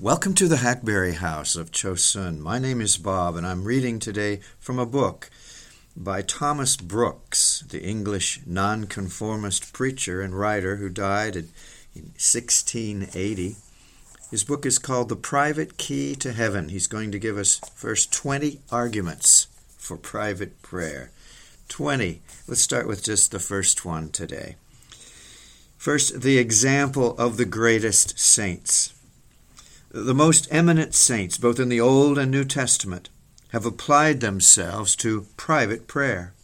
Welcome to the Hackberry House of Chosun. My name is Bob, and I'm reading today from a book by Thomas Brooks, the English nonconformist preacher and writer who died in 1680. His book is called The Private Key to Heaven. He's going to give us first 20 arguments for private prayer. 20. Let's start with just the first one today. First, the example of the greatest saints. The most eminent saints, both in the Old and New Testament, have applied themselves to private prayer.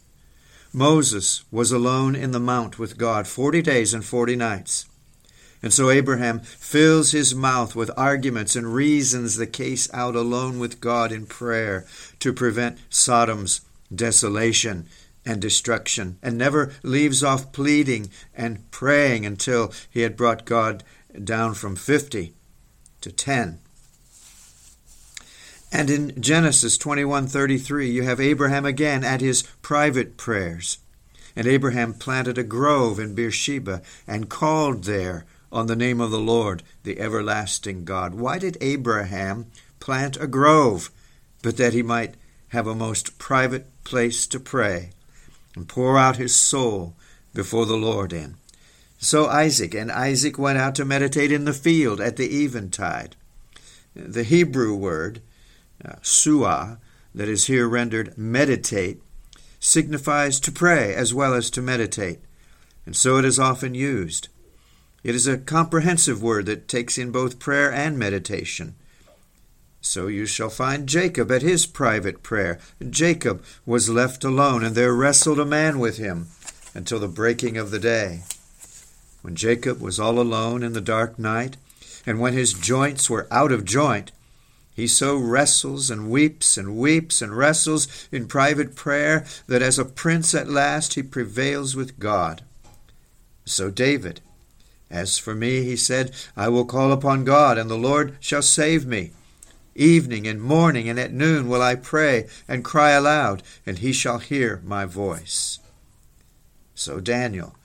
Moses was alone in the mount with God 40 days and 40 nights. And so Abraham fills his mouth with arguments and reasons the case out alone with God in prayer to prevent Sodom's desolation and destruction, and never leaves off pleading and praying until he had brought God down from 50 to 10. And in Genesis 21:33 you have Abraham again at his private prayers. And Abraham planted a grove in Beersheba and called there on the name of the Lord, the everlasting God. Why did Abraham plant a grove? But that he might have a most private place to pray and pour out his soul before the Lord in. So Isaac, and Isaac went out to meditate in the field at the eventide. The Hebrew word, uh, suah, that is here rendered meditate, signifies to pray as well as to meditate, and so it is often used. It is a comprehensive word that takes in both prayer and meditation. So you shall find Jacob at his private prayer. Jacob was left alone, and there wrestled a man with him until the breaking of the day when Jacob was all alone in the dark night, and when his joints were out of joint, he so wrestles and weeps and weeps and wrestles in private prayer that as a prince at last he prevails with God. So David, As for me, he said, I will call upon God, and the Lord shall save me. Evening and morning and at noon will I pray and cry aloud, and he shall hear my voice. So Daniel,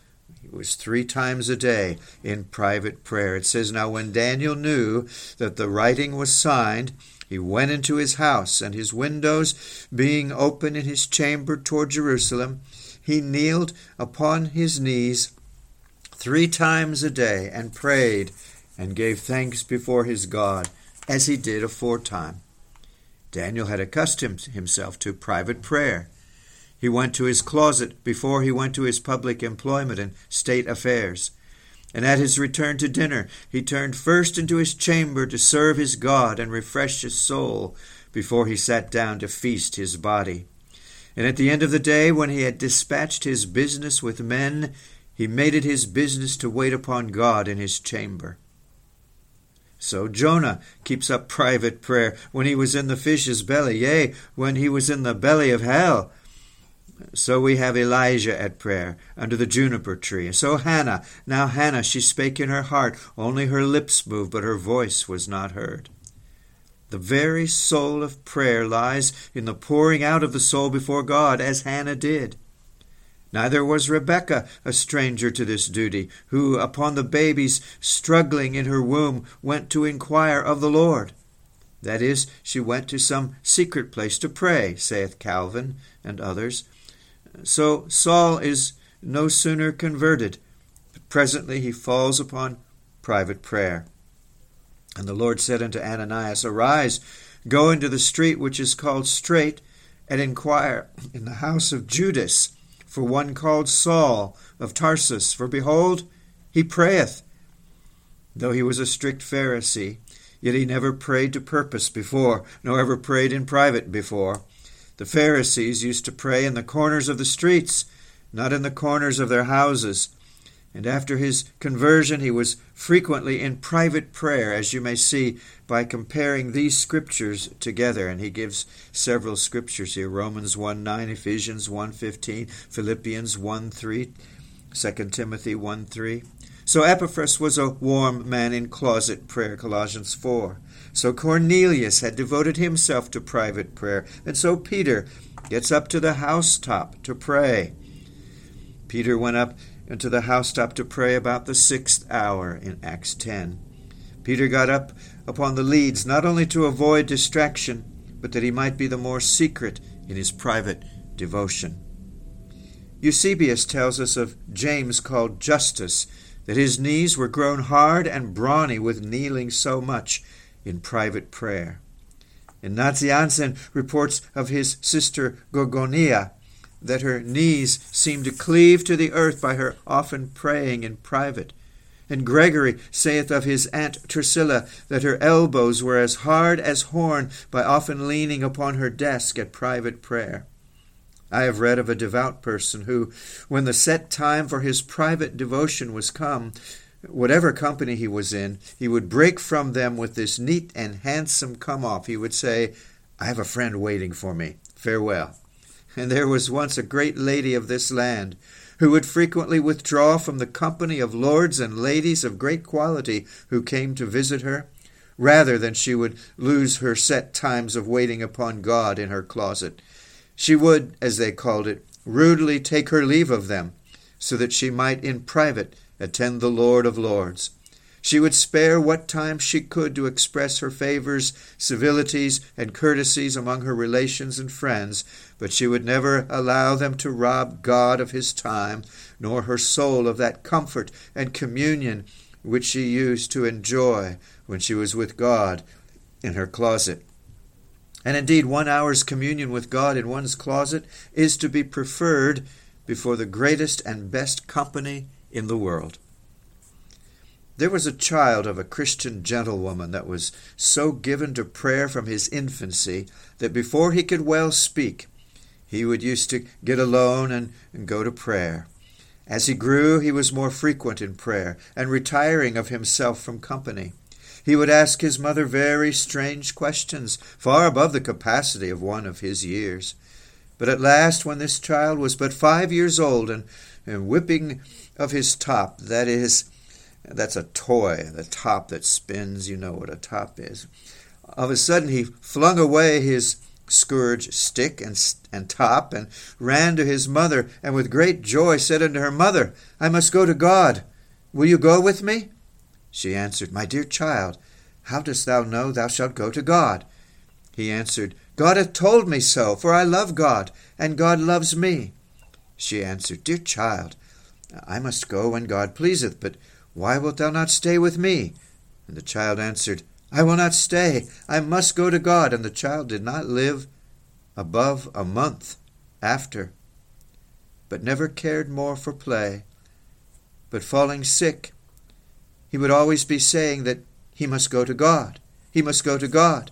was three times a day in private prayer. It says, Now when Daniel knew that the writing was signed, he went into his house, and his windows being open in his chamber toward Jerusalem, he kneeled upon his knees three times a day and prayed and gave thanks before his God, as he did aforetime. Daniel had accustomed himself to private prayer. He went to his closet before he went to his public employment and state affairs. And at his return to dinner, he turned first into his chamber to serve his God and refresh his soul before he sat down to feast his body. And at the end of the day, when he had dispatched his business with men, he made it his business to wait upon God in his chamber. So Jonah keeps up private prayer when he was in the fish's belly, yea, when he was in the belly of hell. So we have Elijah at prayer under the juniper tree. And so Hannah. Now Hannah, she spake in her heart. Only her lips moved, but her voice was not heard. The very soul of prayer lies in the pouring out of the soul before God, as Hannah did. Neither was Rebekah a stranger to this duty, who, upon the baby's struggling in her womb, went to inquire of the Lord. That is, she went to some secret place to pray, saith Calvin and others. So Saul is no sooner converted, but presently he falls upon private prayer. And the Lord said unto Ananias, Arise, go into the street which is called Straight, and inquire in the house of Judas for one called Saul of Tarsus. For behold, he prayeth. Though he was a strict Pharisee, yet he never prayed to purpose before, nor ever prayed in private before. The Pharisees used to pray in the corners of the streets, not in the corners of their houses. And after his conversion, he was frequently in private prayer, as you may see by comparing these scriptures together. And he gives several scriptures here Romans 1 9, Ephesians 1 15, Philippians 1 3, 2 Timothy 1 3. So Epaphras was a warm man in closet prayer, Colossians 4. So Cornelius had devoted himself to private prayer, and so Peter gets up to the housetop to pray. Peter went up into the housetop to pray about the sixth hour in Acts 10. Peter got up upon the leads not only to avoid distraction, but that he might be the more secret in his private devotion. Eusebius tells us of James called Justus, that his knees were grown hard and brawny with kneeling so much in private prayer. And Nazianzen reports of his sister Gorgonia that her knees seemed to cleave to the earth by her often praying in private. And Gregory saith of his aunt Trasilla that her elbows were as hard as horn by often leaning upon her desk at private prayer. I have read of a devout person who, when the set time for his private devotion was come, whatever company he was in, he would break from them with this neat and handsome come off. He would say, I have a friend waiting for me. Farewell. And there was once a great lady of this land who would frequently withdraw from the company of lords and ladies of great quality who came to visit her, rather than she would lose her set times of waiting upon God in her closet. She would, as they called it, rudely take her leave of them, so that she might in private attend the Lord of Lords. She would spare what time she could to express her favors, civilities, and courtesies among her relations and friends, but she would never allow them to rob God of his time, nor her soul of that comfort and communion which she used to enjoy when she was with God in her closet. And indeed, one hour's communion with God in one's closet is to be preferred before the greatest and best company in the world. There was a child of a Christian gentlewoman that was so given to prayer from his infancy that before he could well speak, he would used to get alone and, and go to prayer. As he grew, he was more frequent in prayer and retiring of himself from company. He would ask his mother very strange questions, far above the capacity of one of his years. But at last, when this child was but five years old and, and whipping of his top, that is, that's a toy, the top that spins, you know what a top is. Of a sudden he flung away his scourge stick and, and top and ran to his mother, and with great joy said unto her, Mother, I must go to God. Will you go with me? She answered, My dear child, how dost thou know thou shalt go to God? He answered, God hath told me so, for I love God, and God loves me. She answered, Dear child, I must go when God pleaseth, but why wilt thou not stay with me? And the child answered, I will not stay. I must go to God. And the child did not live above a month after, but never cared more for play. But falling sick, he would always be saying that he must go to God. He must go to God.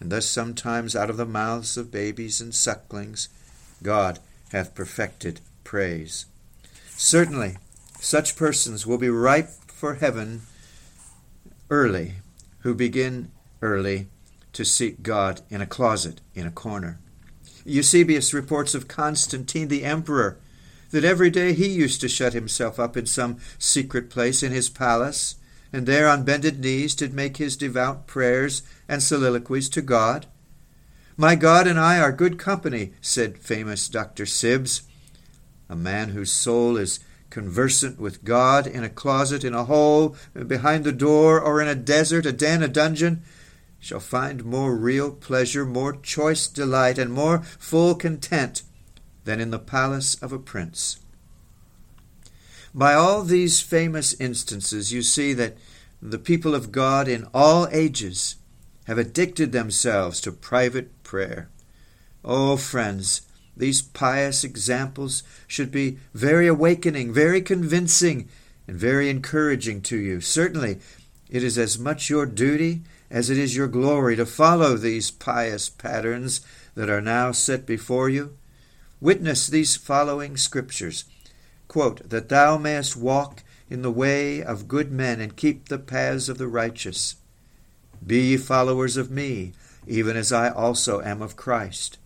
And thus sometimes out of the mouths of babies and sucklings God hath perfected praise. Certainly, such persons will be ripe for heaven early, who begin early to seek God in a closet, in a corner. Eusebius reports of Constantine the emperor that every day he used to shut himself up in some secret place in his palace, and there on bended knees did make his devout prayers and soliloquies to God. My God and I are good company, said famous Dr. Sibbes, A man whose soul is conversant with God in a closet, in a hole, behind the door, or in a desert, a den, a dungeon, shall find more real pleasure, more choice delight, and more full content than in the palace of a prince. By all these famous instances, you see that the people of God in all ages have addicted themselves to private prayer. Oh, friends, these pious examples should be very awakening, very convincing, and very encouraging to you. Certainly, it is as much your duty as it is your glory to follow these pious patterns that are now set before you. Witness these following scriptures Quote, That thou mayest walk in the way of good men and keep the paths of the righteous. Be ye followers of me, even as I also am of Christ.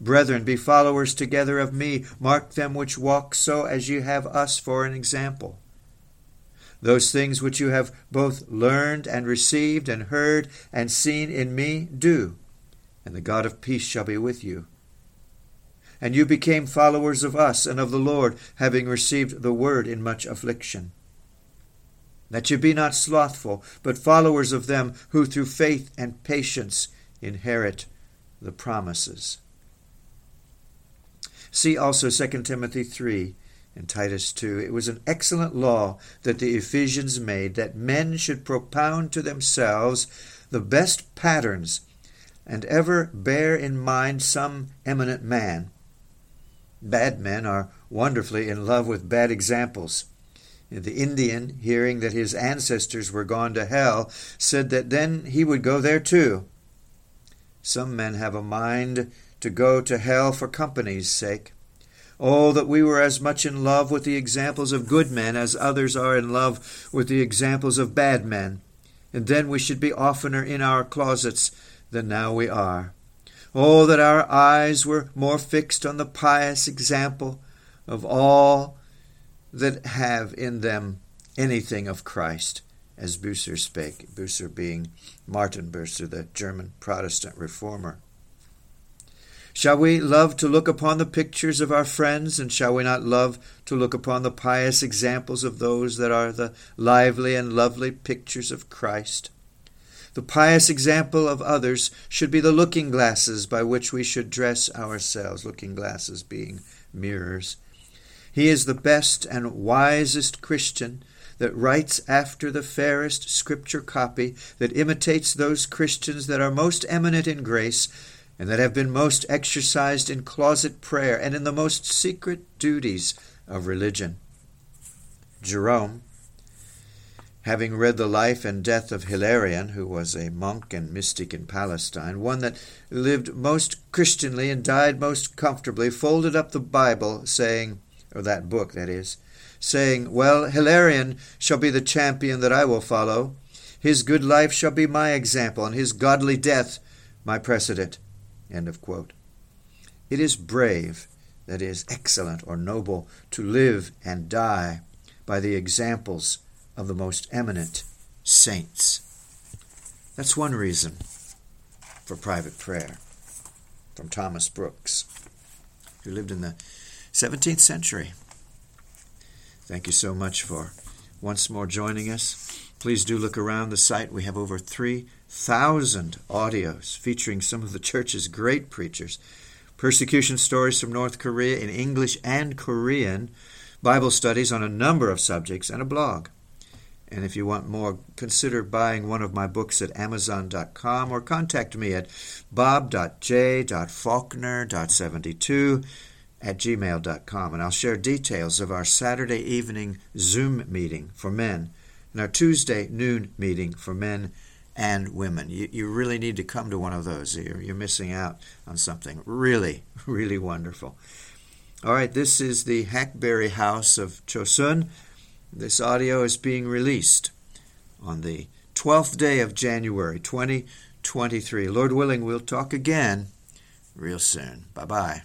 Brethren, be followers together of me. Mark them which walk so as ye have us for an example. Those things which you have both learned and received and heard and seen in me, do, and the God of peace shall be with you. And you became followers of us and of the Lord, having received the word in much affliction. that ye be not slothful, but followers of them who through faith and patience inherit the promises. See also 2 Timothy 3 and Titus 2. It was an excellent law that the Ephesians made that men should propound to themselves the best patterns and ever bear in mind some eminent man. Bad men are wonderfully in love with bad examples. The Indian, hearing that his ancestors were gone to hell, said that then he would go there too. Some men have a mind to go to hell for company's sake. Oh, that we were as much in love with the examples of good men as others are in love with the examples of bad men, and then we should be oftener in our closets than now we are. Oh, that our eyes were more fixed on the pious example of all that have in them anything of Christ, as Bucer spake, Bucer being Martin Bucer, the German Protestant reformer. Shall we love to look upon the pictures of our friends, and shall we not love to look upon the pious examples of those that are the lively and lovely pictures of Christ? The pious example of others should be the looking glasses by which we should dress ourselves, looking glasses being mirrors. He is the best and wisest Christian that writes after the fairest scripture copy, that imitates those Christians that are most eminent in grace, and that have been most exercised in closet prayer and in the most secret duties of religion. Jerome, having read the life and death of Hilarion, who was a monk and mystic in Palestine, one that lived most Christianly and died most comfortably, folded up the Bible, saying, or that book, that is, saying, Well, Hilarion shall be the champion that I will follow. His good life shall be my example, and his godly death my precedent. It is brave, that is, excellent or noble, to live and die by the examples of the most eminent saints. That's one reason for private prayer. From Thomas Brooks, who lived in the 17th century. Thank you so much for once more joining us. Please do look around the site. We have over 3,000 audios featuring some of the church's great preachers. Persecution stories from North Korea in English and Korean, Bible studies on a number of subjects, and a blog. And if you want more, consider buying one of my books at Amazon.com or contact me at bob.j.faulkner.72 at gmail.com. And I'll share details of our Saturday evening Zoom meeting for men and our Tuesday noon meeting for men and women. You, you really need to come to one of those. You're, you're missing out on something really, really wonderful. All right, this is the Hackberry House of Chosun. This audio is being released on the 12th day of January 2023. Lord willing, we'll talk again real soon. Bye bye.